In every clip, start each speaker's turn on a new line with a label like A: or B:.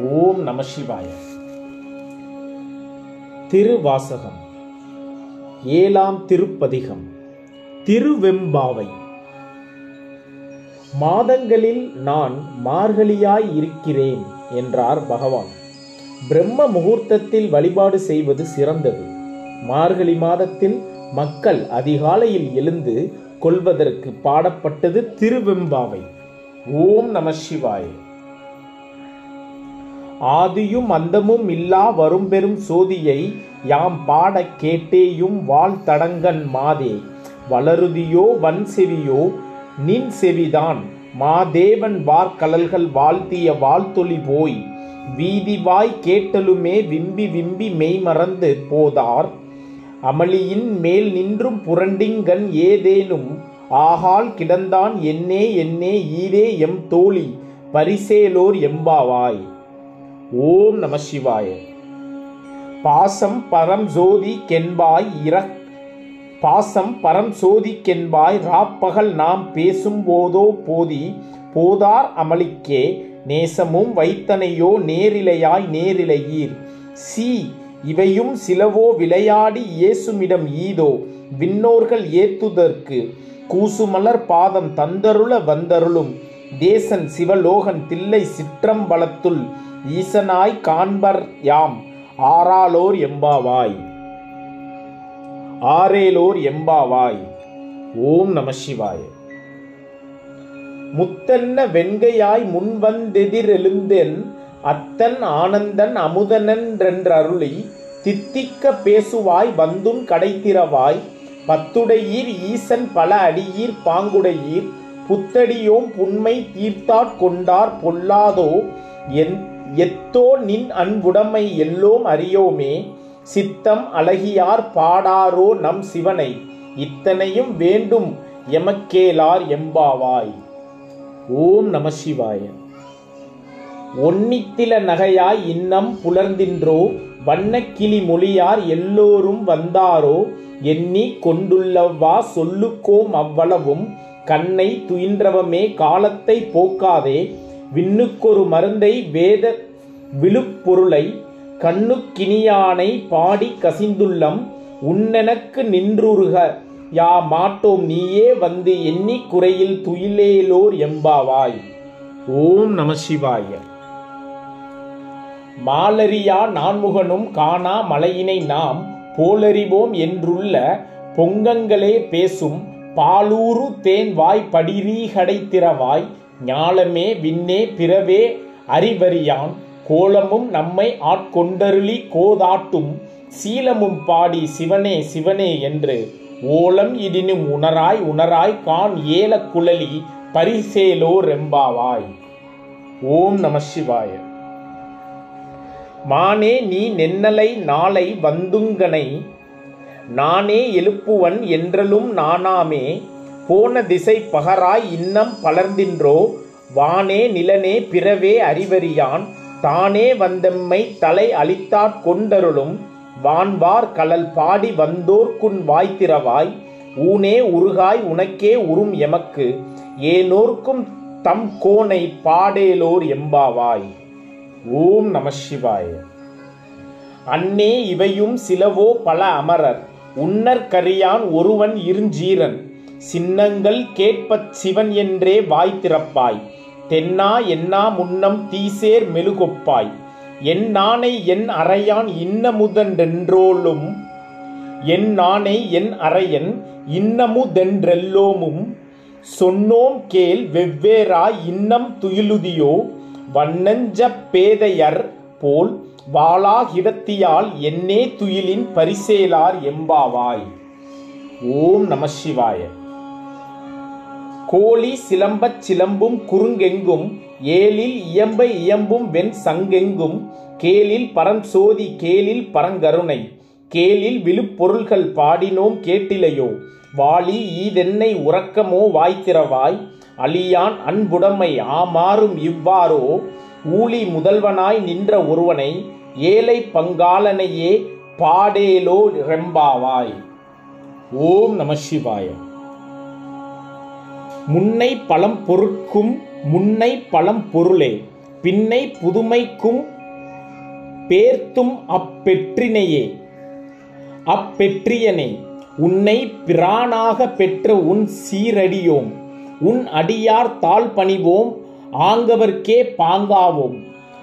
A: ஓம் நம சிவாய. திருவாசகம். ஏழாம் திருப்பதிகம். திருவெம்பாவை. மாதங்களில் நான் மார்கழியாய் இருக்கிறேன் என்றார் பகவான். பிரம்ம முகூர்த்தத்தில் வழிபாடு செய்வது சிறந்தது. மார்கழி மாதத்தில் மக்கள் அதிகாலையில் எழுந்து கொள்வதற்கு பாடப்பட்டது திருவெம்பாவை. ஓம் நம சிவாயே. ஆதியும் அந்தமும் இல்லா வரும்பெரும் சோதியை யாம் பாடக் கேட்டேயும் வாழ் தடங்கன் மாதே. வளருதியோ வன் செவியோ நின் செவிதான். மாதேவன் வார்கலல்கள் வாழ்த்திய வாழ்த்தொளி போய். வீதிவாய் கேட்டலுமே விம்பி விம்பி மெய்மறந்து போதார். அமளியின் மேல் நின்றும் புரண்டிங்கன் ஏதேனும் ஆகால் கிடந்தான் என்னே என்னே ஈரே எம் தோழி பரிசேலோர் எம்பாவாய். ஓம் நம சிவாய. பாசம் பரம் ஜோதி கென்பாய் இறக் பாசம் பரம் சோதி கென்பாய் ராப்பகல் நாம் பேசும் போதோ போதி போதார் அமளிக்கே நேசமும் வைத்தனையோ நேரிலையாய் நேரிலையீர். சி இவையும் சிலவோ விளையாடி இயேசுமிடம் ஈதோ விண்ணோர்கள் ஏத்துதற்கு. கூசுமலர் பாதம் தந்தருள வந்தருளும் தேசன் சிவலோகன் தில்லை சிற்றம்பலத்துள் ஈசனாய் காண்பர் யாம் ஆறாலோர் எம்பாவாய். ஆரேலோர் எம்பாவாய் ஓம் நம சிவாய. முத்தன்ன வெண்கையாய் முன்வந்தெதிரெழுந்தென் அத்தன் ஆனந்தன் அமுதனன்றருளி தித்திக்க பேசுவாய் வந்துன் கடைத்திரவாய் பத்துடையீர் ஈசன் பல அடியீர் பாங்குடையீர் புத்தடியோம் புன்மை தீர்த்தாற் கொண்டார் பொல்லாதோ என் எத்தோ நின் அன்புடைமை எல்லோம் அறியோமே சித்தம் அழகியார் பாடாரோ நம் சிவனை இத்தனையும் வேண்டும் எமக்கேலார் எம்பாவாய். ஓம் நம சிவாய. ஒன்னித்தில நகையாய் இன்னம் புலர்ந்தின்றோ வண்ணக்கிளி மொழியார் எல்லோரும் வந்தாரோ எண்ணி கொண்டுள்ளவா சொல்லுக்கோம் அவ்வளவும் கண்ணை துயின்றவமே காலத்தை போக்காதே விண்ணுக்கொரு மருந்தை வேத விழுப்பொருளை கண்ணுக்கினியானை பாடி கசிந்துள்ளம் உன்னெனக்கு நின்றுருக. யா மாட்டோம் நீயே வந்து எண்ணி குறையில் துயிலேலோர் எம்பாவாய். ஓம் நம சிவாய. மாலரியா நான்முகனும் காணா மலையினை நாம் போலறிவோம் என்றுள்ள பொங்கங்களே பேசும் பாலூரு தேன் வாய் படிரீகடை திறவாய் ஞாலமே விண்ணே பிறவே அறிவறியான். கோலமும் நம்மை ஆட்கொண்டருளி கோதாட்டும். சீலமும் பாடி சிவனே சிவனே என்று. ஓலம் இடினும் உணராய் உணராய் கான் ஏல குழலி பரிசேலோ ரெம்பாவாய். ஓம் நம சிவாய. மானே நீ நென்னலை நாளை வந்துங்கனை. நானே எழுப்புவன் என்றலும் நானாமே. போன திசை பகராய் இன்னம் பலர்ந்தின்றோ? வானே நிலனே பிறவே அறிவறியான். தானே வந்தெம்மை தலை அளித்தாற் கொண்டருளும். வான்வார் கலல் பாடி வந்தோர்க்குன் வாய்த்திரவாய் ஊனே உருகாய் உனக்கே உறும் எமக்கு. ஏனோர்க்கும் தம் கோனை பாடேலோர் எம்பாவாய். ஓம் நம சிவாய. அன்னே இவையும் சிலவோ பல அமரர். உன்னர் கரியான் ஒருவன் இருஞ்சீரன். சின்னங்கள் கேட்பச் சிவன் என்றே வாய் திறப்பாய். தென்னா என்னா முன்னம் தீசேர் மெழுகொப்பாய். என் நானை என் அறையான் இன்னமுதன்றென்றோலும் என் நானை என் அறையன் இன்னமுதென்றெல்லோமும் சொன்னோம் கேள் வெவ்வேறாய் இன்னம் துயிலுதியோ. வண்ணஞ்ச பேதையர் போல் வாளாகிடத்தியால் என்னே துயிலின் பரிசேலார் எம்பாவாய். ஓம் நம சிவாய. கோழி சிலம்பச் சிலம்பும் குறுங்கெங்கும் ஏலில் இயம்ப இயம்பும் வெண் சங்கெங்கும் கேலில் பரஞ்சோதி கேலில் பரங்கருணை கேலில் விழுப்பொருள்கள் பாடினோம் கேட்டிலையோ வாளி ஈதென்னை உறக்கமோ வாய்த்திரவாய் அழியான் அன்புடைமை ஆமாறும் இவ்வாறோ ஊழி முதல்வனாய் நின்ற ஒருவனை ஏழை பங்காளனையே பாடேலோ ரெம்பாவாய். ஓம் நம சிவாயம் முன்னை பழம் பொருட்கும் முன்னை பழம் பொருளே. பின்னை புதுமைக்கும் பேர்த்தும் அப்பெற்றினையே. அப்பெற்றியனே உன்னை பிரானாக பெற்ற உன் சீரடியோம். உன் அடியார் தாழ் பணிவோம் ஆங்கவர்க்கே பாங்காவோம்.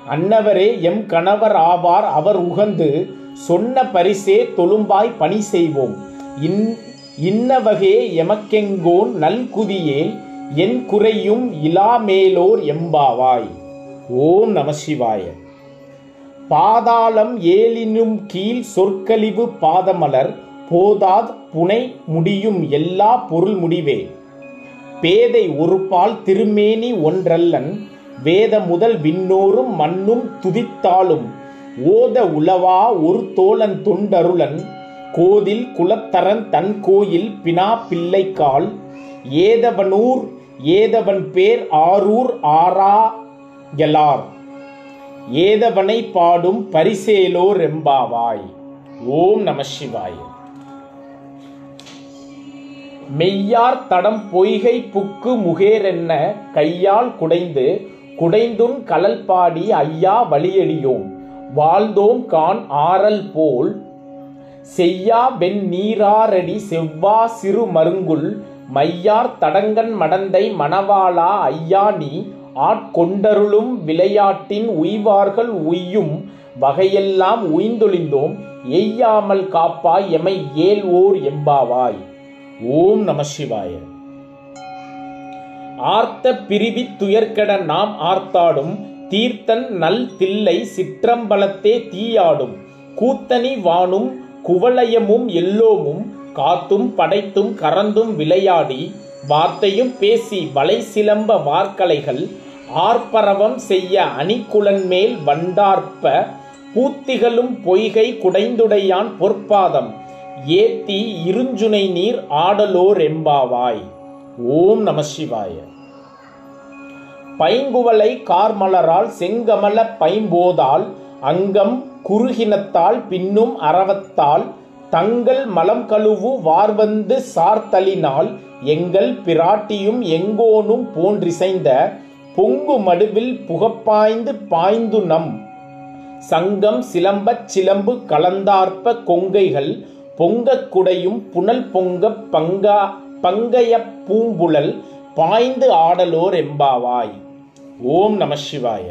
A: அன்னவரே எம் கணவர் ஆவார் அவர் உகந்து சொன்ன பரிசே தொழும்பாய் பணி செய்வோம். இன் இன்னவகே எமக்கெங்கோன் நல்குதியே என் குறையும் இலாமேலோர் எம்பாவாய். ஓம் நம சிவாய. பாதாளம் ஏலினும் கீழ் சொற்கழிவு பாதமலர் போதாத் புனை முடியும் எல்லா பொருள் முடிவே. பேதை ஒருபால் திருமேனி ஒன்றல்லன் வேத முதல் விண்ணோரும் மண்ணும் துதித்தாலும் ஓத உளவா ஒரு தோழன் தொண்டருளன் கோதில் குலத்தரன் தன் கோயில் பினா பிள்ளைக்கால் ஏதவனூர் ஏதவன் பேர் ஆரூர் ஆரா எலார் ஏதவனை பாடும் பரிசேலோ ரெம்பாவாய். ஓம் நம சிவாய. மெய்யார் தடம் பொய்கை புக்கு முகேரென்ன கையால் குடைந்து குடைந்துன் கலல் பாடி ஐயா வழியடியோம் வாழ்ந்தோம் கான் ஆறல் போல் செய்யா வெண் நீராரடி செவ்வா சிறு மருங்குல் மையார் தடங்கன் மடந்தை மணவாளா ஐயா நீ ஆட்கொண்டருளும் விளையாட்டின் உய்வார்கள் உய்யும் வகையெல்லாம் உய்ந்தொழிந்தோம் எய்யாமல் காப்பாய் எமை ஏல் ஓர் எம்பாவாய். ஓம் நம சிவாய. ஆர்த்த பிரிவி துயர்கட நாம் ஆர்த்தாடும் தீர்த்தன் நல் தில்லை சிற்றம்பலத்தே தீயாடும் கூத்தனி வானும் குவளையமும் எல்லோமும் காத்தும் படைத்தும் கறந்தும் விளையாடி வார்த்தையும் பேசி வலை சிலம்ப வார்க்கலைகள் ஆர்ப்பரவம் செய்ய அணிக்குலன் மேல் வண்டார்ப்ப பூத்திகளும் பொய்கை குடைந்துடையான் பொற்பாதம் ஏத்தி இருஞ்சுனை நீர் ஆடலோர் எம்பாவாய் ஓம் நம சிவாய. பைங்குவலை கார்மலரால் செங்கமல பைம்போதால் அங்கம் குறுகினத்தால் பின்னும் அறவத்தால் தங்கள் மலம் கழுவு வார்வந்து சார்த்தலினால் எங்கள் பிராட்டியும் எங்கோனும் போன்றிசைந்த பொங்கு மடுவில் புகப்பாய்ந்து பாய்ந்து நம். சங்கம் சிலம்பச் சிலம்பு கலந்தார்ப்ப கொங்கைகள் பொங்கக் குடையும் புனல் பொங்க பங்கா பங்கைய பூம்புழல் பாய்ந்து ஆடலோர் எம்பாவாய் ஓம் நம சிவாய.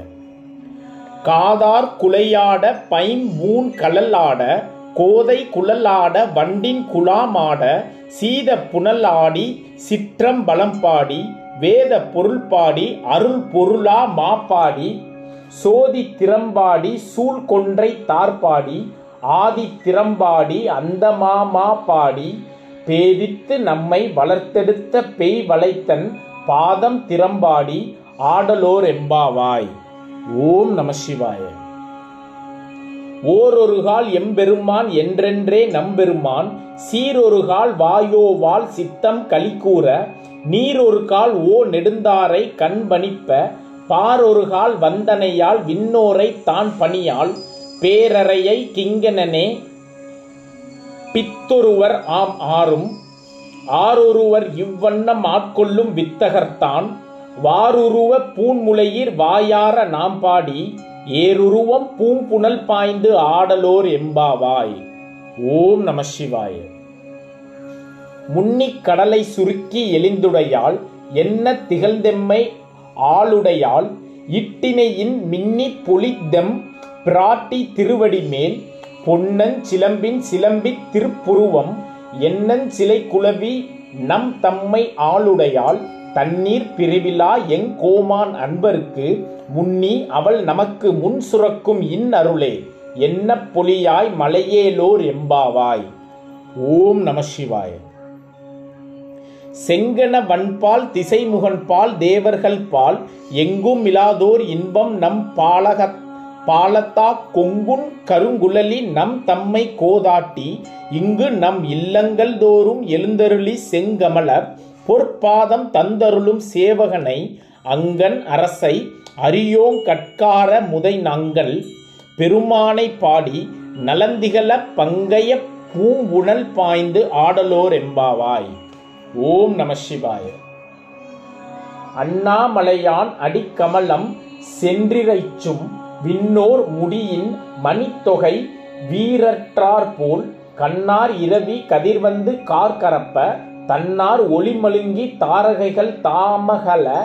A: காதார் குலையாட பைம்பூன் கழலாட கோதை குழலாட வண்டின் குலாமாட சீத புனல் ஆடி சிற்றம் பலம் வேத பொருள் பாடி அருள் பொருளா மாப்பாடி சோதி திறம்பாடி சூழ் கொன்றை தார்பாடி ஆதி திறம்பாடி அந்த மாமா பாடி பேதித்து நம்மை வளர்த்தெடுத்த பேய் வளைத்தன் பாதம் திறம்பாடி ஆடலோர் எம்பாவாய். ஓம் நம சிவாய. ஓரொருகால் எம்பெருமான் என்றென்றே நம்பெருமான் சீரொருகால் வாயோவால் சித்தம் கலிக்கூற நீரொரு கால் ஓ நெடுந்தாரை கண்பணிப்ப பாரொருகால் வந்தனையால் விண்ணோரை தான் பணியால் பேரறையை கிங்கனனே பித்தொருவர் ஆம் ஆறும் ஆரொருவர் இவ்வண்ணம் ஆட்கொள்ளும் வித்தகர்தான் வாருருவ பூன்முளையீர் வாயார நாம் பாடி ஏருருவம் பூம்புணல் பாய்ந்து ஆடலோர் எம்பாவாய். ஓம் நம சிவாய. முன்னிக் கடலை சுருக்கி எளிந்துடையால் என்ன திகழ்ந்தெம்மை ஆளுடையால் இட்டினையின் மின்னி பொலித்தெம் பிராட்டி திருவடி மேல் பொன்னன் சிலம்பின் சிலம்பித் திருப்புருவம் என்னன் சிலை குலவி நம் தம்மை ஆளுடையால் தண்ணீர் பிரிவிலா எங் கோமான் அன்பருக்கு முன்னி அவள் நமக்கு முன் சுரக்கும் இன் அருளே என்ன பொலியாய் மலையேலோர் எம்பாவாய். ஓம் நம சிவாய. செங்கன வன்பால் திசைமுகன் பால் தேவர்கள் பால் எங்கும் இலாதோர் இன்பம் நம் பாலக பாலத்தா கொங்குன் கருங்குழலி நம் தம்மை கோதாட்டி இங்கு நம் இல்லங்கள் தோறும் எழுந்தருளி செங்கமலர் பொற்பாதம் தந்தருளும் சேவகனை அங்கன் அரசை அரியோங் கட்கார முதை நங்கள் பெருமானை பாடி நலந்திகழ பங்கைய பூங்குணல் பாய்ந்து ஆடலோர் எம்பாவாய் ஓம் நம சிவாய. அண்ணாமலையான் அடிக்கமலம் சென்றிரைச்சும் விண்ணோர் முடியின் மணித்தொகை வீரற்றார் போல் கண்ணார் இரவி கதிர்வந்து கார்கரப்ப தன்னார் ஒளிமழுங்கி தாரகைகள் தாமகல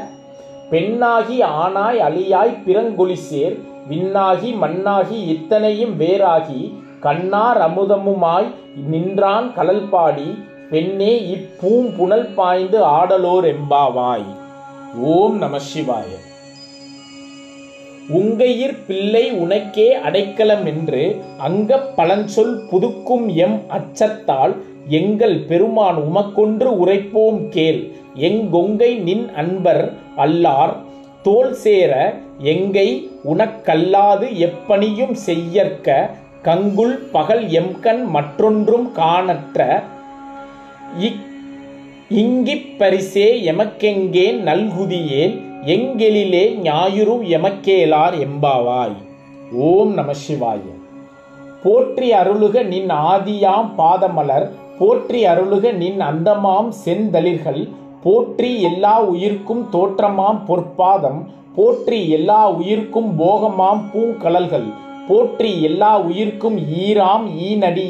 A: பெண்ணாகி ஆனாய் அழியாய் பிறங்கொலிசேர் விண்ணாகி மண்ணாகி இத்தனையும் வேறாகி கண்ணார் அமுதமுமாய் நின்றான் கடல் பாடி பெண்ணே இப்பூம் புனல் பாய்ந்து ஆடலோர் எம்பாவாய். ஓம் நம சிவாய. உங்கையிற் பிள்ளை உனக்கே அடைக்கலம் என்று அங்கப் பழஞ்சொல் புதுக்கும் எம் அச்சத்தால் எங்கள் பெருமான் உமக்கொன்று உரைப்போம் கேள். எங்கொங்கை நின் அன்பர் அல்லார் தோல் சேர எங்கை உனக்கல்லாது எப்பணியும் செய்யற்க கங்குல் பகல் எம்கண் மற்றொன்றும் காணற்ற இக் இங்கிப் பரிசே எமக்கெங்கே நல்குதியேன் எங்கெழிலே ஞாயிறு எமக்கேலார் எம்பாவாய். ஓம் நம சிவாய. போற்றி அருளுக நின் ஆதியாம் பாதமலர் போற்றி அருளுக நின் அந்தமாம் செந்தளிர்கள் போற்றி எல்லா உயிர்க்கும் தோற்றமாம் பொற்பாதம் போற்றி எல்லா உயிர்க்கும் போகமாம் பூங்கலல்கள் போற்றி எல்லா உயிர்க்கும் ஈராம் ஈனடி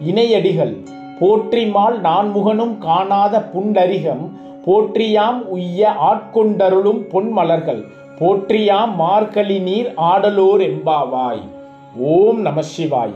A: இணையடிகள் போற்றிமால் நான்முகனும் காணாத புண்டரிகம் போற்றியாம் உய்ய ஆட்கொண்டருளும் பொன்மலர்கள் போற்றியாம் மார்கழி நீர் ஆடலோர் எம்பாவாய் ஓம் நம சிவாய.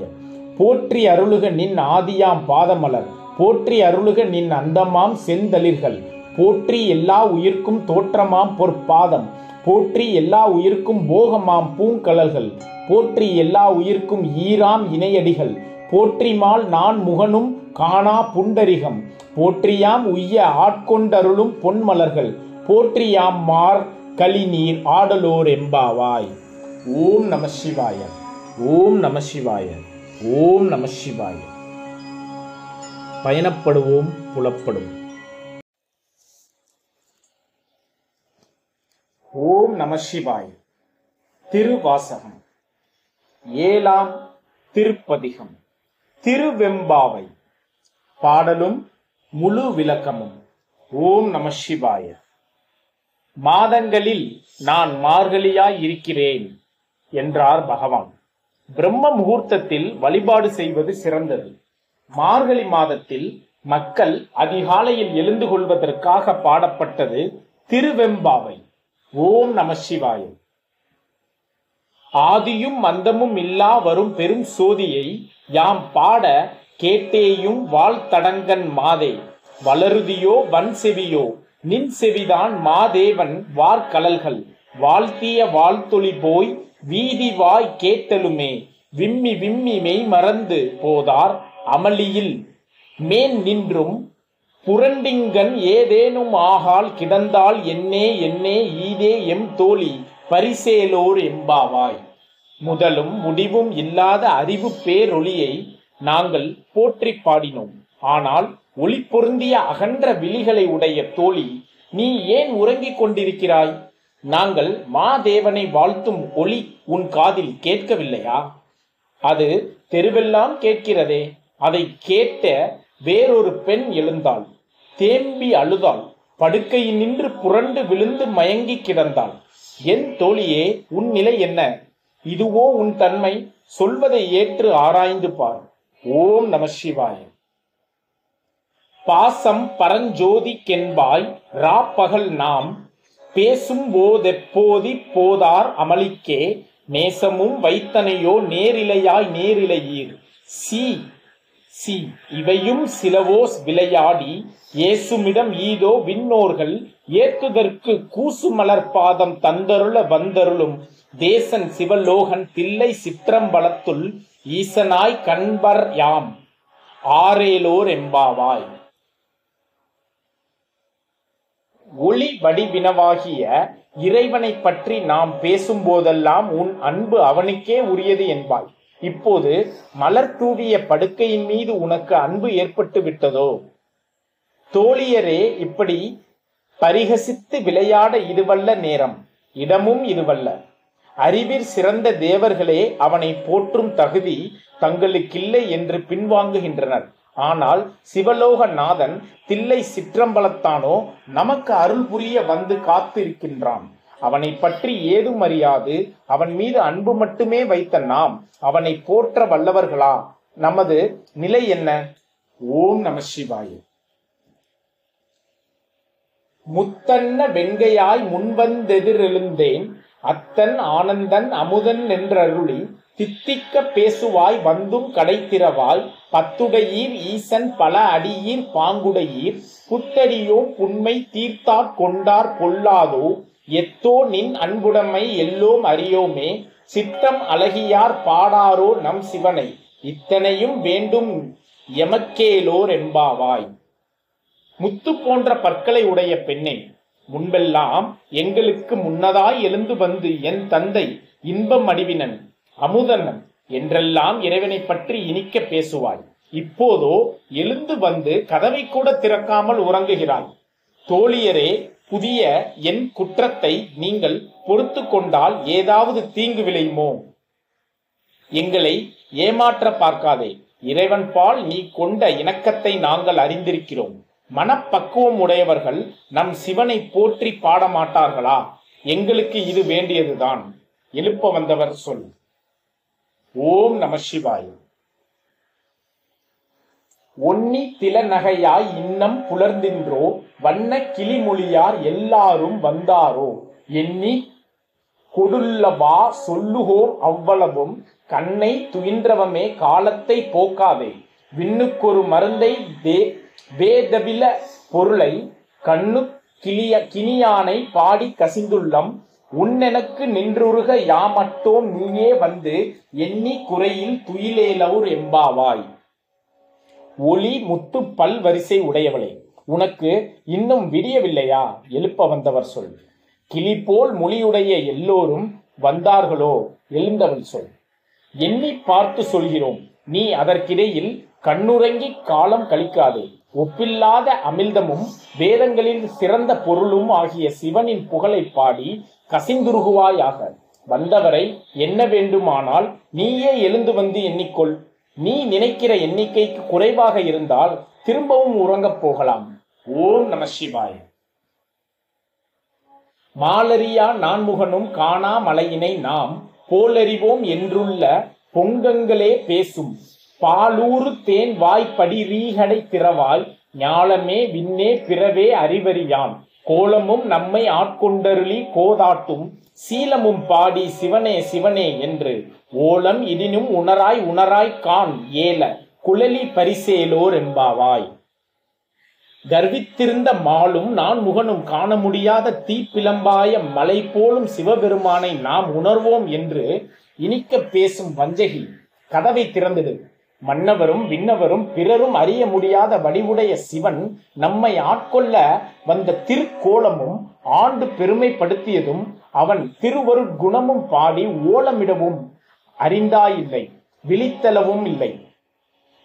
A: போற்றி அருளுக நின் ஆதியாம் பாதமலர் போற்றி அருளுக நின் அந்தமாம் செந்தளிர்கள் போற்றி எல்லா உயிர்க்கும் தோற்றமாம் பொற்பாதம் போற்றி எல்லா உயிர்க்கும் போகமாம் பூங்கலல்கள் போற்றி எல்லா உயிர்க்கும் ஈராம் இணையடிகள் போற்றிமால் நான் முகனும் காணா புண்டரிகம் போற்றியாம் உய்ய ஆட்கொண்டருளும் பொன்மலர்கள் போற்றியாம் மார் களிநீர் ஆடலோர் எம்பாவாய். ஓம் நம சிவாய ஓம் நம சிவாயன் ஓம் நம சிவாய. பயணப்படுவோம் புலப்படும். ஓம் நம சிவாய. திருவாசகம். ஏழாம் திருப்பதிகம். திருவெம்பாவை. பாடலும் முழு விளக்கமும். ஓம் நம சிவாய. மாதங்களில் நான் மார்கழியாய் இருக்கிறேன் என்றார் பகவான். பிரம்ம முகூர்த்தத்தில் வழிபாடு செய்வது சிறந்தது. மார்கழி மாதத்தில் மக்கள் அதிகாலையில் எழுந்து கொள்வதற்காக பாடப்பட்டது திருவெம்பாவை. ஓம் நம சிவாய. ஆதியும் மந்தமும் இல்லா வரும் பெரும் சோதியை யாம் பாட கேட்டேயும் வாழ்த்தடங்கன் மாதே. வளருதியோ வன் செவியோ நின் செவிதான் மாதேவன் வார்கலல்கள் வாழ்த்திய வாழ்த்தொளி போய் வீதி வாய் கேட்டலுமே விம்மி விம்மி மெய் மறந்து போதார் அமளியில். மேன் நின்றும் புரண்டிங்கன் ஏதேனும் ஆகால் கிடந்தால் என்னே என்னே ஈதே எம் தோழி பரிசேலோர் எம்பாவாய் முதலும் முடிவும் இல்லாத அறிவு பேரொளியை நாங்கள் போற்றி பாடினோம். ஆனால் ஒளி பொருந்திய அகன்ற விழிகளை உடைய தோழி நீ ஏன் உறங்கிக் கொண்டிருக்கிறாய்? நாங்கள் மாதேவனை வாழ்த்தும் ஒளி உன் காதில் கேட்கவில்லையா? அது தெருவெல்லாம் கேட்கிறதே. அதை கேட்ட வேறொரு பெண் எழுந்தாள். தேம்பி அழுதாள். படுக்கையில் நின்று புரண்டு விழுந்து மயங்கி கிடந்தாள். என் தோழியே உன் நிலை என்ன? இதுவோ உன் தன்மை? சொல்வதை ஏற்று ஆராய்ந்து பார். ஓம் நம சிவாய. பாசம் பரஞ்சோதிக்கென்பாய் ராப்பகல் நாம் பேசும் போதெப்போதி போதார் அமளிக்கே நேசமும் வைத்தனையோ நேரிலையாய் நேரிலையீர். சி சி இவையும் சிலவோஸ் விளையாடி ஏசுமிடம் ஈதோ விண்ணோர்கள் ஏத்துதற்கு கூசு மலர்பாதம் தந்தருள வந்தருளும் தேசன் சிவலோகன் தில்லை சிற்றம்பலத்துள் ஈசனாய் கண்பர் யாம். ஆரேலோர் எம்பாவாய் ஒளி வடிவினவாகிய இறைவனை பற்றி நாம் பேசும்போதெல்லாம் உன் அன்பு அவனுக்கே உரியது என்பாய். இப்போது மலர் தூவிய படுக்கையின் மீது உனக்கு அன்பு ஏற்பட்டு விட்டதோ? தோழியரே இப்படி பரிகசித்து விளையாட இதுவல்ல நேரம். இடமும் இதுவல்ல. அறிவிற் சிறந்த தேவர்களே அவனை போற்றும் தகுதி தங்களுக்கில்லை என்று பின்வாங்குகின்றனர். ஆனால் சிவலோக நாதன் தில்லை சிற்றம்பலத்தானோ நமக்கு அருள் புரிய வந்து காத்திருக்கின்றான். அவனை பற்றி ஏதும் அறியாது. அவன் மீது அன்பு மட்டுமே வைத்த நாம். அவனை போற்ற வல்லவர்களா? நமது நிலை என்ன? ஓம் நம முத்தன்ன வெண்கையாய் முன்வந்தெதிரெழுந்தேன். அத்தன் ஆனந்தன் அமுதன் என்றருளி தித்திக்க பேசுவாய் வந்தும் கடைத்திறவாய் பத்துடையீர் ஈசன் பல அடியீர் பாங்குடையீர் புத்தடியோ புண்மை தீர்த்தாற் கொண்டார் கொள்ளாதோ எத்தோ நின் அன்புடைமை எல்லோம் அறியோமே சித்தம் அழகியார் பாடாரோ நம் சிவனை இத்தனையும் வேண்டும் எமக்கேலோர் என்பாவாய். முத்து போன்ற பற்களை உடைய பெண்ணே முன்பெல்லாம் எங்களுக்கு முன்னதாய் எழுந்து வந்து என் தந்தை இன்பம் அடிவினன். அமுதனன் என்றெல்லாம் இறைவனை பற்றி இனிக்க பேசுவாய். இப்போதோ எழுந்து வந்து கதவை கூட திறக்காமல் உறங்குகிறாய். தோழியரே புதிய என் குற்றத்தை நீங்கள் பொறுத்து கொண்டால் ஏதாவது தீங்கு விளையுமோ? எங்களை ஏமாற்ற பார்க்காதே. இறைவன் பால் நீ கொண்ட இணக்கத்தை நாங்கள் அறிந்திருக்கிறோம். மனப்பக்குவம் உடையவர்கள் நம் சிவனை போற்றி பாடமாட்டார்களா? எங்களுக்கு இது வேண்டியதுதான். எழுப்ப வந்தவர் சொல். ஓம் நம சிவாய். ஒன்னி திலநகையாய் இன்னம் புலர்ந்தின்றோ வண்ண கிளிமொழியார் எல்லாரும் வந்தாரோ எண்ணி கொடுல்லவா சொல்லுகோம் அவ்வளவும் கண்ணை துயின்றவமே காலத்தை போக்காதே. விண்ணுக்கொரு மருந்தை தே வேதவில பொருளை கண்ணு கிளிய கினியானை பாடி கசிந்துள்ளம் உன்னெனக்கு நின்றுருக யாமட்டோம் நீயே வந்து எண்ணி குறையில் துயிலேலவுர் எம்பாவாய். ஒளி முத்து பல் வரிசை உடையவளே உனக்கு இன்னும் விடியவில்லையா? எழுப்ப வந்தவர் சொல். கிளி போல் மொழியுடைய எல்லோரும் வந்தார்களோ? எழுந்தவள் சொல். எண்ணி பார்த்து சொல்கிறோம் நீ அதற்கிடையில் கண்ணுறங்கி காலம் கழிக்காதே. ஒப்பில்லாத அமிழ்தமும் வேதங்களில் சிறந்த பொருளும் ஆகிய சிவனின் புகழை பாடி கசிந்துருகுவாயாக. வந்தவரை என்ன வேண்டுமானால் நீயே எழுந்து வந்து எண்ணிக்கொள். நீ நினைக்கிற எண்ணிக்கைக்கு குறைவாக இருந்தால் திரும்பவும் உறங்கப் போகலாம். ஓம் நம சிவாய். மாலரியா நான்முகனும் காணா மலையினை நாம் போலறிவோம் என்றுள்ள பொங்கங்களே பேசும். பாலூறு தேன் வாய்ப்படி ரீகடை திறவாய் ஞாலமே விண்ணே பிறவே அறிவறியான் கோலமும் நம்மை ஆட்கொண்டருளி கோதாட்டும் சீலமும் பாடி சிவனே சிவனே என்று ஓலம் இதினும் உணராய் உணராய் கான் ஏல குழலி பரிசேலோர் என்பாவாய். கர்வித்திருந்த மாலும் நான் முகனும் காண முடியாத தீப்பிளம்பாய மலை போலும் சிவபெருமானை நாம் உணர்வோம் என்று இனிக்க பேசும் வஞ்சகி கதவை திறந்தது மன்னவரும் விண்ணவரும் பிறரும் அறிய முடியாத வடிவுடைய சிவன் நம்மை ஆட்கொள்ள வந்த திருக்கோலமும் ஆண்டு பெருமைப்படுத்தியதும் அவன் திருவரு குணமும் பாடி ஓலமிடவும் அறிந்தாயில்லை விழித்தளவும் இல்லை.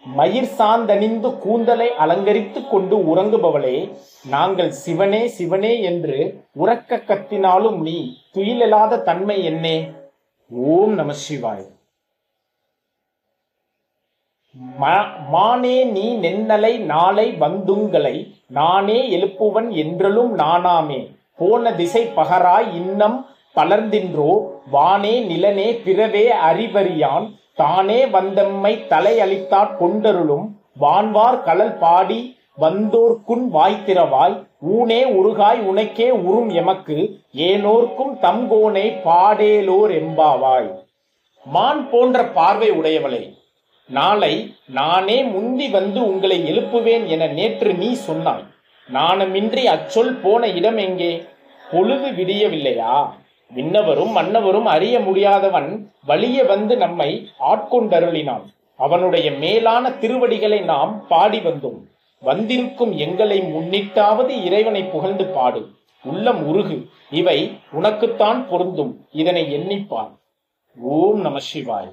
A: மயிர் சாந்தணிந்து கூந்தலை அலங்கரித்துக் கொண்டு உறங்குபவளே நாங்கள் சிவனே சிவனே என்று உறக்க கத்தினாலும் நீ துயிலெழாத தன்மை என்னே? ஓம் நம சிவாய். மானே நீ நென்னலை நாளை வந்துங்களை நானே எழுப்புவன் என்றலும் நானாமே. போன திசை பகராய் இன்னம் பலர்ந்தின்றோ வானே நிலனே பிறவே அறிவறியான். தானே வந்தம்மை தலையளித்தாற் கொண்டருளும். வான்வார் கலல் பாடி வந்தோர்க்குன் வாய்த்திரவாய் ஊனே உருகாய் உனக்கே உறும் எமக்கு. ஏனோர்க்கும் தம்கோனை பாடேலோர் எம்பாவாய் மான் போன்ற பார்வை உடையவளே நாளை நானே முந்தி வந்து உங்களை எழுப்புவேன் என நேற்று நீ சொன்னாய். நாணமின்றி அச்சொல் போன இடம் எங்கே? பொழுது விடியவில்லையா? விண்ணவரும் மன்னவரும் அறிய முடியாதவன் வலிய வந்து நம்மை ஆட்கொண்டருளினான். அவனுடைய மேலான திருவடிகளை நாம் பாடி வந்தோம். வந்திருக்கும் எங்களை முன்னிட்டாவது இறைவனை புகழ்ந்து பாடு. உள்ளம் உருகு. இவை உனக்குத்தான் பொருந்தும். இதனை எண்ணிப்பார். ஓம் நம சிவாய்.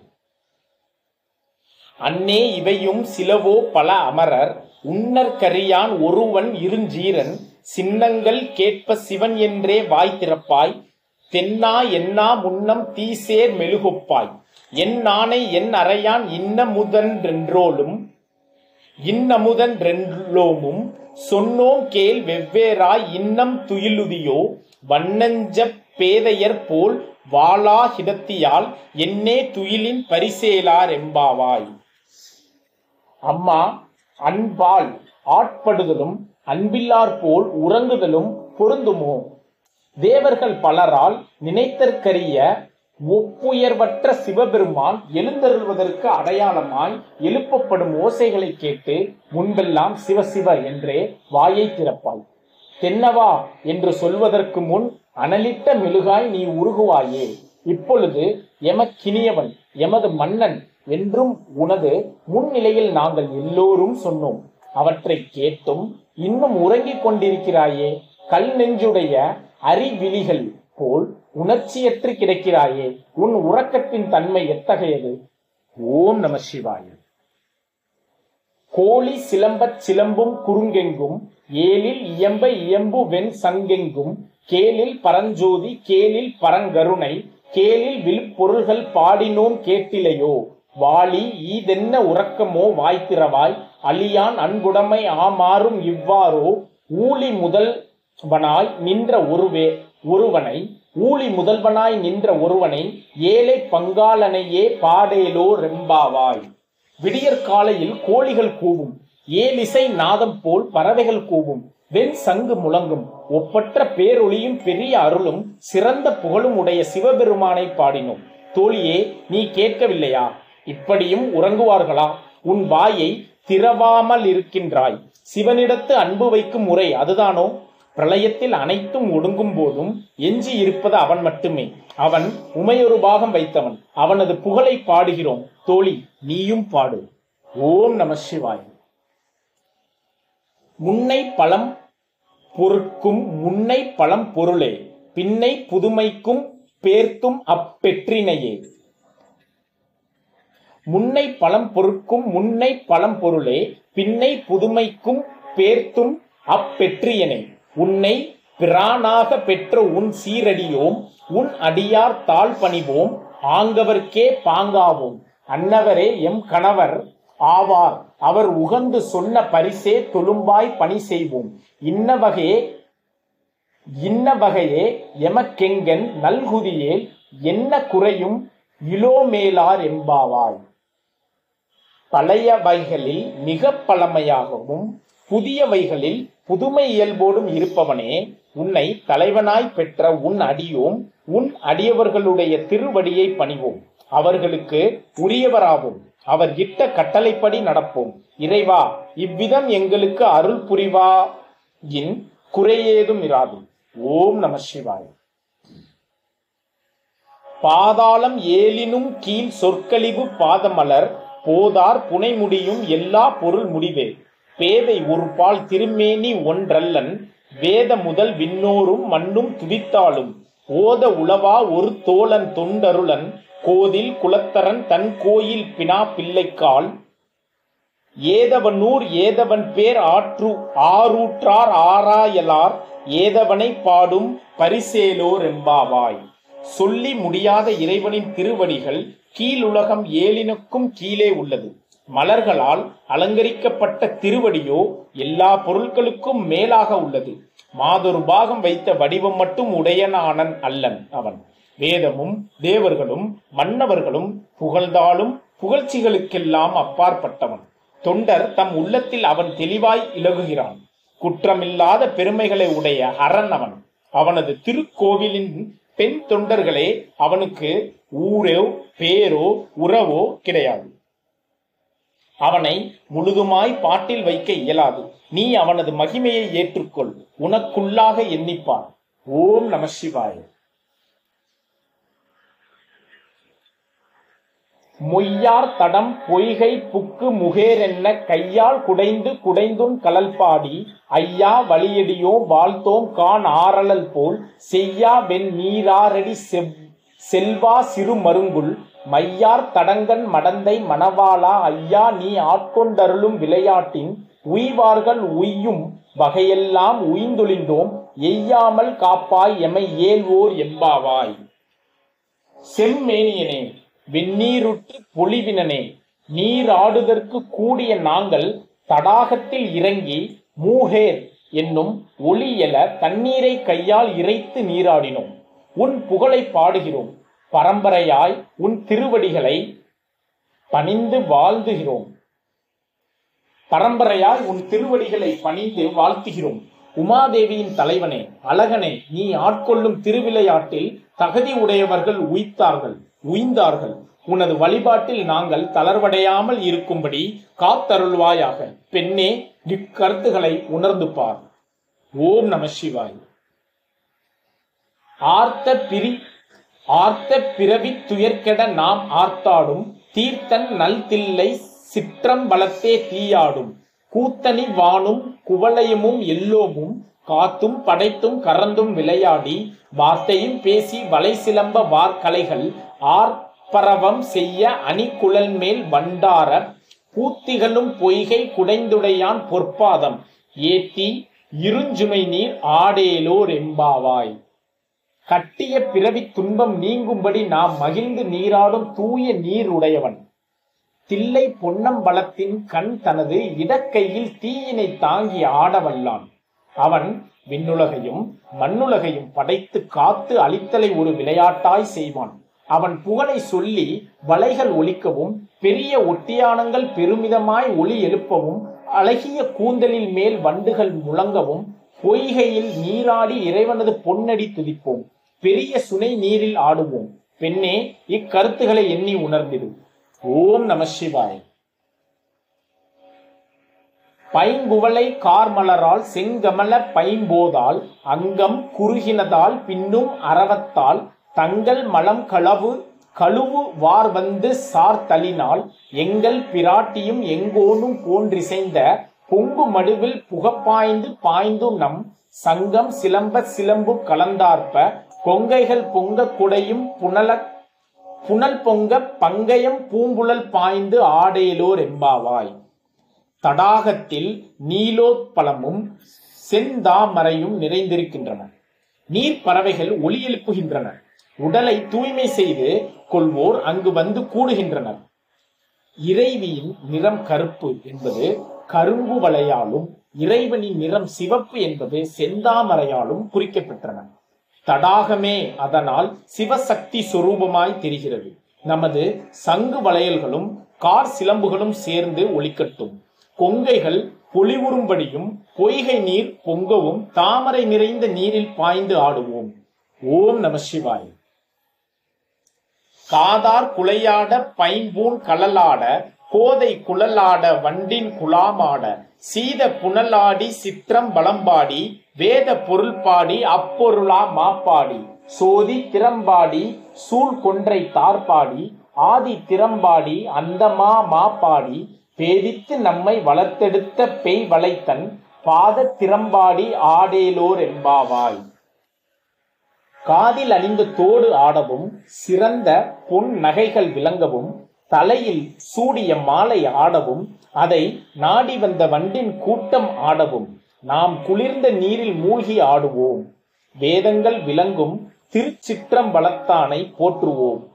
A: அன்னே இவையும் சிலவோ பல அமரர் உன்னர் கரியான் ஒருவன் இருஞ்சீரன் சின்னங்கள் கேட்ப சிவன் என்றே வாய் திறப்பாய் தென்னா என்னா முன்னம் தீசேர் மெழுகொப்பாய். என் நாணை என் அறையான் இன்னமுதன்றென்றோலும் இன்னமுதன்றென்றோமும் சொன்னோம் கேள் வெவ்வேறாய் இன்னம் துயிலுதியோ வண்ணஞ்சப் பேதையர் போல் வாளா ஹிதத்தியால் என்னே துயிலின் பரிசேலார் எம்பாவாய் அம்மா அன்பால் ஆட்படுதலும் அன்பில்லார் போல் உறங்குதலும் பொருந்துமோ? தேவர்கள் பலரால் நினைத்தற்கரிய ஒப்புயர்வற்ற சிவபெருமான் எழுந்தருள்வதற்கு அடையாளமாய் எழுப்பப்படும் ஓசைகளை கேட்டு முன்பெல்லாம் சிவசிவ என்றே வாயை திறப்பாய். தென்னவா என்று சொல்வதற்கு முன் அனலிட்ட மெழுகாய் நீ உருகுவாயே. இப்பொழுது எமக்கினியவன் எமது மன்னன் என்றும் உனது முன்னிலையில் நாங்கள் எல்லோரும் சொன்னோம். அவற்றை கேட்டும் இன்னும் உறங்கிக் கொண்டிருக்கிறாயே கல் நெஞ்சுடைய அறிவிழிகள் போல் உணர்ச்சியற்று கிடக்கிறாயே உன் உறக்கத்தின் தன்மை எத்தகையது? ஓம் நம சிவாய. கோழி சிலம்பச் சிலம்பும் குறுங்கெங்கும் ஏலில் இயம்ப இயம்பு வெண் சங்கெங்கும் கேலில் பரஞ்சோதி கேலில் பரங்கருணை கேளில் விழுப்பொருள்கள் பாடினோம் கேட்டிலையோ? வாளி ஈதென்ன உறக்கமோ? வாய்த்திரவாய் அழியான் அன்புடைமை ஆமாறும் இவ்வாறோ? ஊழி முதல்வனாய் நின்ற ஒருவே ஒருவனை ஊழி முதல்வனாய் நின்ற ஒருவனை ஏழை பங்காளனையே பாடேலோ ரெம்பாவாய். விடியற் காலையில் கோழிகள் கூவும் ஏலிசை நாதம் போல் பறவைகள் கூவும் வெண் சங்கு முழங்கும் ஒப்பற்ற பேரொளியும் பெரிய அருளும் சிறந்த புகழும் உடைய சிவபெருமானை பாடினோம். தோழியே நீ கேட்கவில்லையா? இப்படியும் உறங்குவார்களா? உன் வாயை திறவாமல் இருக்கின்றாய். சிவனிடத்து அன்பு வைக்கும் முறை அதுதானோ? பிரளயத்தில் அனைத்தும் ஒடுங்கும் போதும் எஞ்சி இருப்பது அவன் மட்டுமே. அவன் உமையொரு பாகம் வைத்தவன். அவனது புகழை பாடுகிறோம். தோழி நீயும் பாடு. ஓம் நம சிவாய். முன்னை பழம் பொருட்கும் முன்னை பழம் பொருளே பின்னை புதுமைக்கும் பேர்த்தும் அப்பெற்றினையே. முன்னை பழம் பொருட்கும் முன்னை பழம் பொருளே பின்னை புதுமைக்கும் பேர்த்தும் அப்பெற்றியனை. உன்னை பிரானாக பெற்ற உன் சீரடியோம் உன் அடியார் தாழ் பணிவோம் ஆங்கவர்க்கே பாங்காவோம். அன்னவரே எம் கணவர் ஆவார். அவர் உகந்து சொன்ன பரிசே தொழும்பாய் பணி செய்வோம். இன்ன வகையே இன்ன வகையே எமக்கெங்கன் நல்குதியேல் என்ன குறையும் இளோமேலார் எம்பாவாய் பழையவைகளில் மிக பழமையாகவும் புதியவைகளில் புதுமை இயல்போடும் இருப்பவனே உன்னை தலைவனாய் பெற்ற உன் அடியோம் உன் அடியவர்களுடைய திருவடியை பணிவோம். அவர்களுக்கு உரியவராகும் அவர் இட்ட கட்டளைப்படி நடப்போம். இறைவா இவ்விதம் எங்களுக்கு அருள் புரிவா. இன் குறையேதும் இராது. ஓம் நம சிவாய். பாதாளம் ஏலினும் கீழ் சொற்கழிவு பாதமலர் போதார் புனைமுடியும் எல்லா பொருள் முடிவே. பேதை ஒரு பால் திருமேனி ஒன்றல்லன் வேத முதல் விண்ணோரும் மண்ணும் துதித்தாலும் ஓத உளவா ஒரு தோழன் தொண்டருளன் கோதில் குலத்தரன் தன் கோயில் பினா பிள்ளைக்கால். ஏதவனூர் ஏதவன் பேர் ஆற்று ஆரூற்றார் ஆராயலார் ஏதவனை பாடும் பரிசேலோர் எம்பாவாய் சொல்லி முடியாத இறைவனின் திருவடிகள் கீழுலகம் ஏழினுக்கும் கீழே உள்ளது. மலர்களால் அலங்கரிக்கப்பட்ட திருவடியோ எல்லா பொருட்களுக்கும் மேலாக உள்ளது. மாதொரு பாகம் வைத்த வடிவம் மட்டும் உடையனானன் அல்லன் அவன். வேதமும் தேவர்களும் மன்னவர்களும் புகழ்ந்தாலும் புகழ்ச்சிகளுக்கெல்லாம் அப்பாற்பட்டவன். தொண்டர் தம் உள்ளத்தில் அவன் தெளிவாய் இலகுகிறான். குற்றமில்லாத பெருமைகளை உடைய அரண் அவன் அவனது திருக்கோவிலின் பெண் தொண்டர்களே அவனுக்கு ஊரோ பேரோ உறவோ கிடையாது. அவனை முழுதுமாய் பாட்டில் வைக்க இயலாது. நீ அவனது மகிமையை ஏற்றுக்கொள். உனக்குள்ளாக எண்ணிப்பான். ஓம் நம சிவாய. மொய்யார் தடம் பொய்கை புக்கு முகேரென்ன கையால் குடைந்து குடைந்துன் கலல் பாடி ஐயா வழியடியோ வாழ்த்தோம் கான் ஆரலல் போல் செய்யா வெண் நீராரடி செவ் செல்வா சிறு மருங்குள் மையார் தடங்கன் மடந்தை மணவாளா ஐயா நீ ஆட்கொண்டருளும் விளையாட்டின் உய்வார்கள் உய்யும் வகையெல்லாம் உய்ந்தொழிந்தோம் எய்யாமல் காப்பாய் எமை ஏல்வோர் எம்பாவாய் செம்மேனியனே வெந்நீருற்று பொலிவினனே நீராடுதற்கு கூடிய நாங்கள் தடாகத்தில் இறங்கி மூஹேர் என்னும் ஒளி தண்ணீரை கையால் இறைத்து நீராடினோம். உன் புகழை பாடுகிறோம். பரம்பரையாய் உன் திருவடிகளை பணிந்து வாழ்ந்துகிறோம் பரம்பரையாய் உன் திருவடிகளை பணிந்து வாழ்த்துகிறோம். உமாதேவியின் தலைவனே அழகனே நீ ஆட்கொள்ளும் திருவிளையாட்டில் தகுதி உடையவர்கள் உய்த்தார்கள் உய்ந்தார்கள். உனது வழிபாட்டில் நாங்கள் தளர்வடையாமல் இருக்கும்படி காத்தருள்வாயாக. பெண்ணே இக்கருத்துகளை உணர்ந்து பார். ஓம் நம சிவாய். ஆர்த்த பிரி ஆர்த்த பிறவி துயர்கெட நாம் ஆர்த்தாடும். தீர்த்தன் நல்தில்லை சிற்றம்பலத்தே தீயாடும். கூத்தனி வானும் குவளையமும் எல்லோமும் காத்தும் படைத்தும் கறந்தும் விளையாடி வார்த்தையும் பேசி வலை சிலம்ப வார்கலைகள் ஆர்ப்பரவம் செய்ய அணிகுழல் மேல் வண்டார பூத்திகளும் பொய்கை குடைந்துடையான் பொற்பாதம். ஏத்தி இருஞ்சுமை நீர் ஆடேலோர் எம்பாவாய் கட்டிய பிறவி துன்பம் நீங்கும்படி நாம் மகிழ்ந்து நீராடும் தூய நீர் உடையவன். தில்லை பொன்னம்பலத்தின் கண் தனது இடக்கையில் தீயினை தாங்கி ஆடவல்லான். அவன் விண்ணுலகையும் மண்ணுலகையும் படைத்து காத்து அழித்தலை ஒரு விளையாட்டாய் செய்வான். அவன் புகழை சொல்லி வலைகள் ஒலிக்கவும் பெரிய ஒட்டியானங்கள் பெருமிதமாய் ஒளி எழுப்பவும் அழகிய கூந்தலில் மேல் வண்டுகள் முழங்கவும் பொய்கையில் நீராடி இறைவனது பொன்னடி துதிப்போம். பெரிய சுனை நீரில் ஆடுவோம். பெண்ணே இக்கருத்துகளை எண்ணி உணர்ந்திடு. ஓம் நம சிவாய். பைங்குவளை கார்மலரால் செங்கமல பைம்போதால் அங்கம் குறுகினதால் பின்னும் அரவத்தால் தங்கள் மலம் களவு கழுவு வார் வந்து சார்த்தலினால் எங்கள் பிராட்டியும் எங்கோனும் போன்றிசைந்த பொங்கு மடுவில் புகப்பாய்ந்து பாய்ந்தும் நம் சங்கம் சிலம்ப சிலம்பு கலந்தார்ப்ப கொங்கைகள் பொங்க குடையும் புனல புனல் பொங்க பங்கயம் பூம்புழல் பாய்ந்து ஆடேலோர் எம்பாவாய் தடாகத்தில் நீலோத்பலமும் செந்தாமரையும் நிறைந்திருக்கின்றன. நீர் பறவைகள் ஒளி எழுப்புகின்றன. உடலை தூய்மை செய்து கொள்வோர் அங்கு வந்து கூடுகின்றனர். இறைவியின் நிறம் கருப்பு என்பது கரும்பு வளையாலும் இறைவனின் நிறம் சிவப்பு என்பது செந்தாமரையாலும் குறிக்கப்பெற்றன. தடாகமே அதனால் சிவசக்தி சுரூபமாய் தெரிகிறது. நமது சங்கு வளையல்களும் கார் சிலம்புகளும் சேர்ந்து ஒலிக்கட்டும். கொங்கைகள் பொலிவுறும்படியும் பொய்கை நீர் பொங்கவும் தாமரை நிறைந்த நீரில் பாய்ந்து ஆடுவோம். ஓம் நம சிவாய். காதார் குலையாட பைம்பூன் கலலாட கோதை குழலாட வண்டின் குலாமாட சீத புனலாடி சித்திரம் பலம்பாடி வேத பொருள் பாடி அப்பொருளா மாப்பாடி சோதி திறம்பாடி சூழ் கொன்றை தார்பாடி ஆதி திறம்பாடி அந்தமா மாப்பாடி பேதித்து நம்மை வளர்த்தெடுத்த பெய் வளைத்தன் பாத திறம்பாடி ஆடேலோர் என்பாவாய். காதில் அணிந்த தோடு ஆடவும் சிறந்த பொன் நகைகள் விளங்கவும் தலையில் சூடிய மாலை ஆடவும் அதை நாடி வந்த வண்டின் கூட்டம் ஆடவும் நாம் குளிர்ந்த நீரில் மூழ்கி ஆடுவோம். வேதங்கள் விளங்கும் திருச்சிற்றம்பலத்தானை போற்றுவோம்.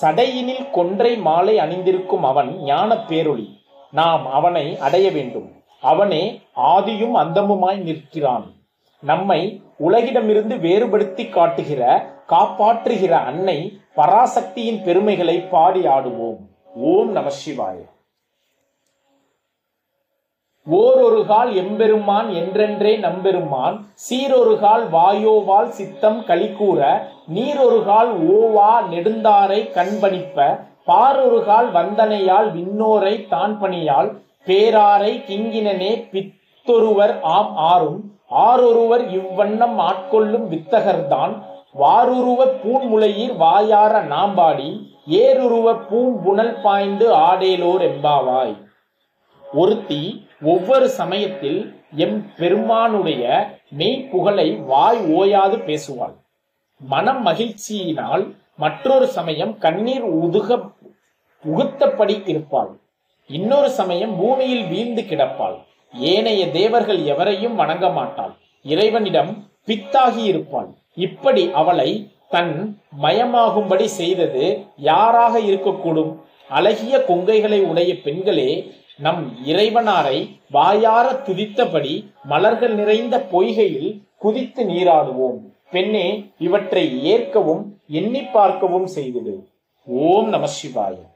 A: சடையினில் கொன்றை மாலை அணிந்திருக்கும் அவன் ஞான பேரொளி. நாம் அவனை அடைய வேண்டும். அவனே ஆதியும் அந்தமுமாய் நிற்கிறான். நம்மை உலகிடமிருந்து வேறுபடுத்தி காட்டுகிற காப்பாற்றுகிற அன்னை பராசக்தியின் பெருமைகளை பாடி ஆடுவோம். ஓம் நம சிவாய. ஓரொரு கால் எம்பெருமான் என்றென்றே நம்பெருமான் சீரொரு கால் வாயோவால் சித்தம் கலிக்கூற நீரொரு கால் ஓவா நெடுந்தாரை கண்பணிப்ப பாரொரு கால் வந்தனையால் விண்ணோரை தான் பணியால் பேராரை கிங்கினனே பித்தொருவர் ஆம் ஆறும் ஆரொருவர் இவ்வண்ணம் ஆட்கொள்ளும் வித்தகர்தான். வாருருவ பூன்முளையீர் வாயார நாம்பாடி ஏருருவ பூம்புணல் பாய்ந்து ஆடேலோர் எம்பாவாய் ஒருத்தி ஒவ்வொரு சமயத்தில் எம் பெருமானுடைய மெய்ப்புகழை வாய் ஓயாது பேசுவாள். மனம் மகிழ்ச்சியினால் மற்றொரு சமயம் கண்ணீர் உதுக உகுத்தபடி இருப்பாள். இன்னொரு சமயம் பூமியில் வீழ்ந்து கிடப்பாள். ஏனைய தேவர்கள் எவரையும் வணங்க மாட்டாள். இறைவனிடம் பித்தாகி இருப்பாள் இப்படி அவளை தன் மயமாகும்படி செய்தது யாராக இருக்கக்கூடும்? அழகிய கொங்கைகளை உடைய பெண்களே நம் இறைவனாரை வாயார துதித்தபடி மலர்கள் நிறைந்த பொய்கையில் குதித்து நீராடுவோம். பெண்ணே இவற்றை ஏற்கவும் எண்ணி பார்க்கவும் செய்தது ஓம் நம சிவாயம்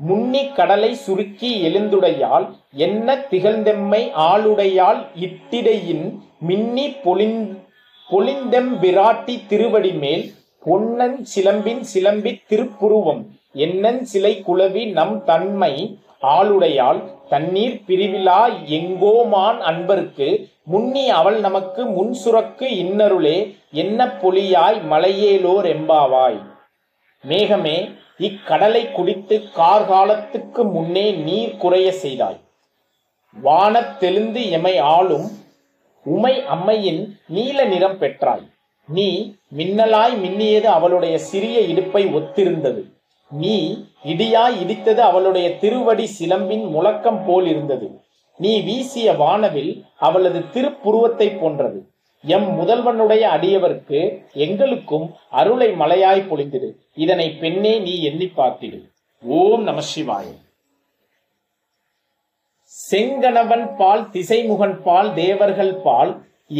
A: முன்னி கடலை சுருக்கி எழுந்துடையால் என்ன திகழ்ந்தெம்மை ஆளுடையால் இட்டிடையின் மின்னி பொலிந் பொலிந்தெம் விராட்டி திருவடி மேல் பொன்னன் சிலம்பின் சிலம்பித் திருப்புருவம் என்னன் சிலை குலவி நம் தன்மை ஆளுடையால் தண்ணீர் பிரிவிலா எங்கோமான் அன்பர்க்கு முன்னி அவள் நமக்கு முன் சுரக்கு இன்னருளே என்ன பொலியாய் மலையேலோர் எம்பாவாய். மேகமே இக்கடலை குடித்து கார்காலத்துக்கு முன்னே நீர் குறைய செய்தாய். வானத் தெளிந்து எமை ஆளும் உமை அம்மையின் நீல நிறம் பெற்றாய். நீ மின்னலாய் மின்னியது அவளுடைய சிறிய இடுப்பை ஒத்திருந்தது. நீ இடியாய் இடித்தது அவளுடைய திருவடி சிலம்பின் முழக்கம் போல் இருந்தது நீ வீசிய வானவில் அவளது திருப்புருவத்தை போன்றது. எம் முதல்வனுடைய அடியவர்க்கு எங்களுக்கும் அருளை மலையாய் பொழிந்திடு. இதனை பெண்ணே நீ எண்ணி பார்த்திடு. ஓம் நம சிவாய. செங்கணவன் பால் திசைமுகன் பால் தேவர்கள் பால்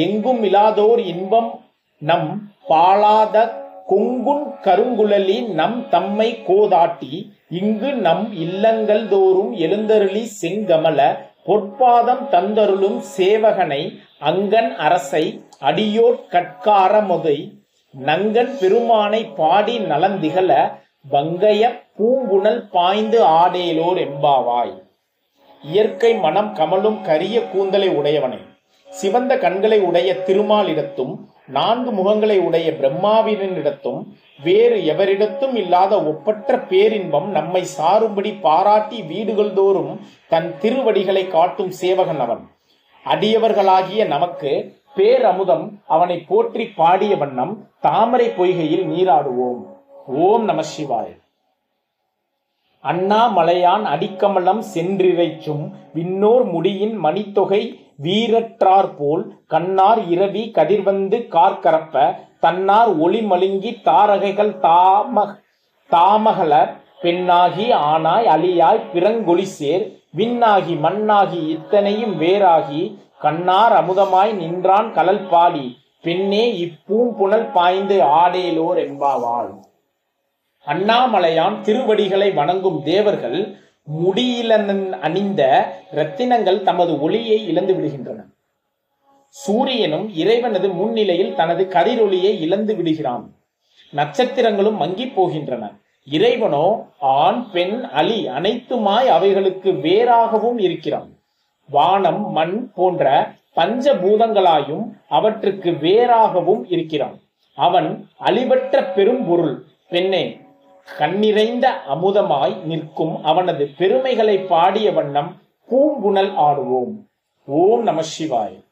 A: எங்கும் இலாதோர் இன்பம் நம் பாலாத கொங்குன் கருங்குழலி நம் தம்மை கோதாட்டி இங்கு நம் இல்லங்கள் தோறும் எழுந்தருளி செங்கமல பொற்பாதம் தந்தருளும் சேவகனை அங்கன் அரசை அடியோட் கட்காரமுதை நங்கன் பெருமானை பாடி நலந்திகழ வங்கைய பூங்குணல் பாய்ந்து ஆடேலோர் எம்பாவாய் இயற்கை மனம் கமலும் கரிய கூந்தலை உடையவனே. சிவந்த கண்களை உடைய திருமாலிடத்தும் நான்கு முகங்களை உடைய பிரம்மாவினிடத்தும் வேறு எவரிடத்தும் இல்லாத ஒப்பற்ற பேரின்பம் நம்மை சாரும்படி பாராட்டி வீடுகள் தோறும் தன் திருவடிகளை காட்டும் சேவகன் அவன். அடியவர்களாகிய நமக்கு பேரமுதம் அவனை போற்றி பாடிய வண்ணம் தாமரை பொய்கையில் நீராடுவோம். ஓம் நம சிவாய். அண்ணாமலையான் அடிக்கமலம் சென்றிரைச்சும் விண்ணோர் முடியின் மணித்தொகை வீரற்றார் போல் கண்ணார் இரவி கதிர்வந்து கார்கரப்ப தன்னார் ஒளி மழுங்கி தாரகைகள் தாம தாமகல பெண்ணாகி ஆனாய் அழியாய் பிறங்கொழி சேர் விண்ணாகி மண்ணாகி இத்தனையும் வேறாகி கண்ணார் அமுதமாய் நின்றான் கலல் பாடி. பெண்ணே இப்பூம்புணல் பாய்ந்து ஆடேலோர் என்பாவாள். அண்ணாமலையான் திருவடிகளை வணங்கும் தேவர்கள் முடியிலன் அணிந்த இரத்தினங்கள் தமது ஒளியை இழந்து விடுகின்றன. சூரியனும் இறைவனது முன்னிலையில் தனது கதிரொளியை இழந்து விடுகிறான். நட்சத்திரங்களும் மங்கிப் போகின்றன. இறைவனோ ஆண் பெண் அலி அனைத்துமாய் அவைகளுக்கு வேறாகவும் இருக்கிறான். வானம் மண் போன்ற பஞ்ச பூதங்களாயும் அவற்றுக்கு வேறாகவும் இருக்கிறான். அவன் அழிவற்ற பெரும்பொருள் பெண்ணே கண்ணிறைந்த அமுதமாய் நிற்கும் அவனது பெருமைகளை பாடிய வண்ணம் பூங்குணல் ஆடுவோம். ஓம் நம சிவாய்.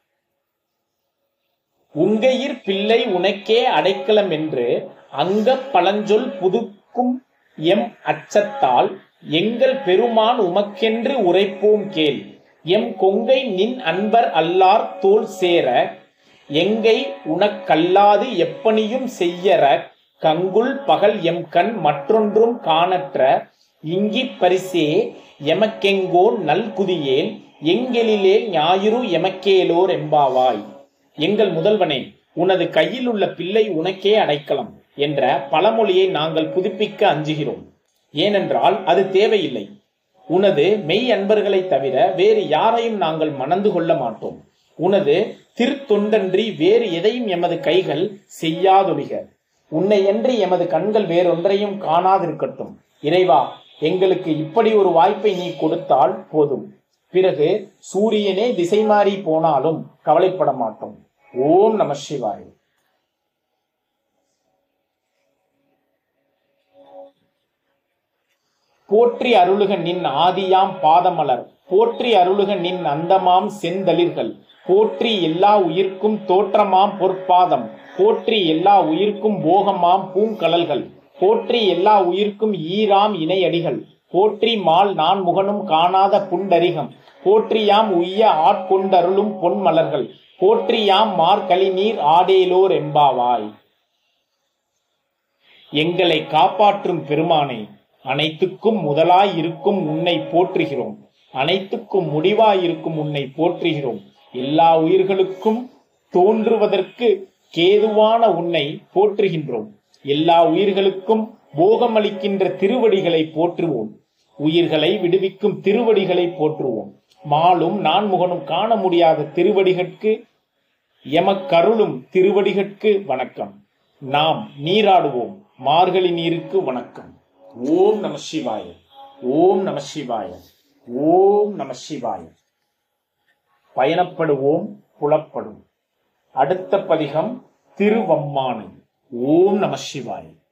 A: உங்கையிற் பிள்ளை உனக்கே அடைக்கலம் என்று அங்க பழஞ்சொல் புதுக்கும் எம் அச்சத்தால் எங்கள் பெருமான் உமக்கென்று உரைப்போம் கேள். எம் கொங்கை நின் அன்பர் அல்லார் தோல் சேர எங்கை உனக்கல்லாது எப்பணியும் செய்யற கங்குல் பகல் எம் கண் மற்றொன்றும் காணற்ற இங்கிப் பரிசே எமக்கெங்கோ நல்குதியேன் எங்கெழிலே ஞாயிறு எமக்கேலோர் எம்பாவாய் எங்கள் முதல்வனே உனது கையில் உள்ள பிள்ளை உனக்கே அடைக்கலம் என்ற பழமொழியை நாங்கள் புதுப்பிக்க அஞ்சுகிறோம். ஏனென்றால் அது தேவையில்லை. உனது மெய் அன்பர்களை தவிர வேறு யாரையும் நாங்கள் மணந்து கொள்ள மாட்டோம். உனது திருத்தொண்டன்றி வேறு எதையும் எமது கைகள் செய்யாதொழிக. உன்னையன்றி எமது கண்கள் வேறொன்றையும் காணாதிருக்கட்டும். இறைவா எங்களுக்கு இப்படி ஒரு வாய்ப்பை நீ கொடுத்தால் போதும். பிறகு சூரியனே திசை மாறி போனாலும் கவலைப்பட மாட்டோம். ஓம் நம சிவாய். போற்றி அருளுக நின் ஆதியாம் பாதமலர். போற்றி அருளுக நின் அந்தமாம் செந்தளிர்கள். போற்றி எல்லா உயிர்க்கும் தோற்றமாம் பொற்பாதம். போற்றி எல்லா உயிர்க்கும் போகமாம் பூங்கலல்கள் போற்றி எல்லா உயிர்க்கும் ஈராம் இணையடிகள். போற்றி மால் நான் முகனும் காணாத புண்டரிகம். போற்றியாம் உய்ய ஆட்கொண்டருளும் பொன்மலர்கள். போற்றியாம் மார்கழி நீர் ஆடேலோர் எம்பாவாய் எங்களை காப்பாற்றும் பெருமானை அனைத்துக்கும் முதலாயிருக்கும் உன்னை போற்றுகிறோம். அனைத்துக்கும் முடிவாயிருக்கும் உன்னை போற்றுகிறோம். எல்லா உயிர்களுக்கும் தோன்றுவதற்கு கேதுவான உன்னை போற்றுகின்றோம். எல்லா உயிர்களுக்கும் போகமளிக்கின்ற திருவடிகளை போற்றுவோம். உயிர்களை விடுவிக்கும் திருவடிகளை போற்றுவோம். மாலும் நான்முகனும் காண முடியாத திருவடிகட்கு எமக்கருளும் திருவடிகட்கு வணக்கம். நாம் நீராடுவோம். மார்கழி நீருக்கு வணக்கம். ஓம் நம சிவாய. ஓம் நம சிவாய. ஓம் நம சிவாய. பயணப்படுவோம் புலப்படும். அடுத்த பதிகம் திருவம்மானை. ஓம் நம சிவாய.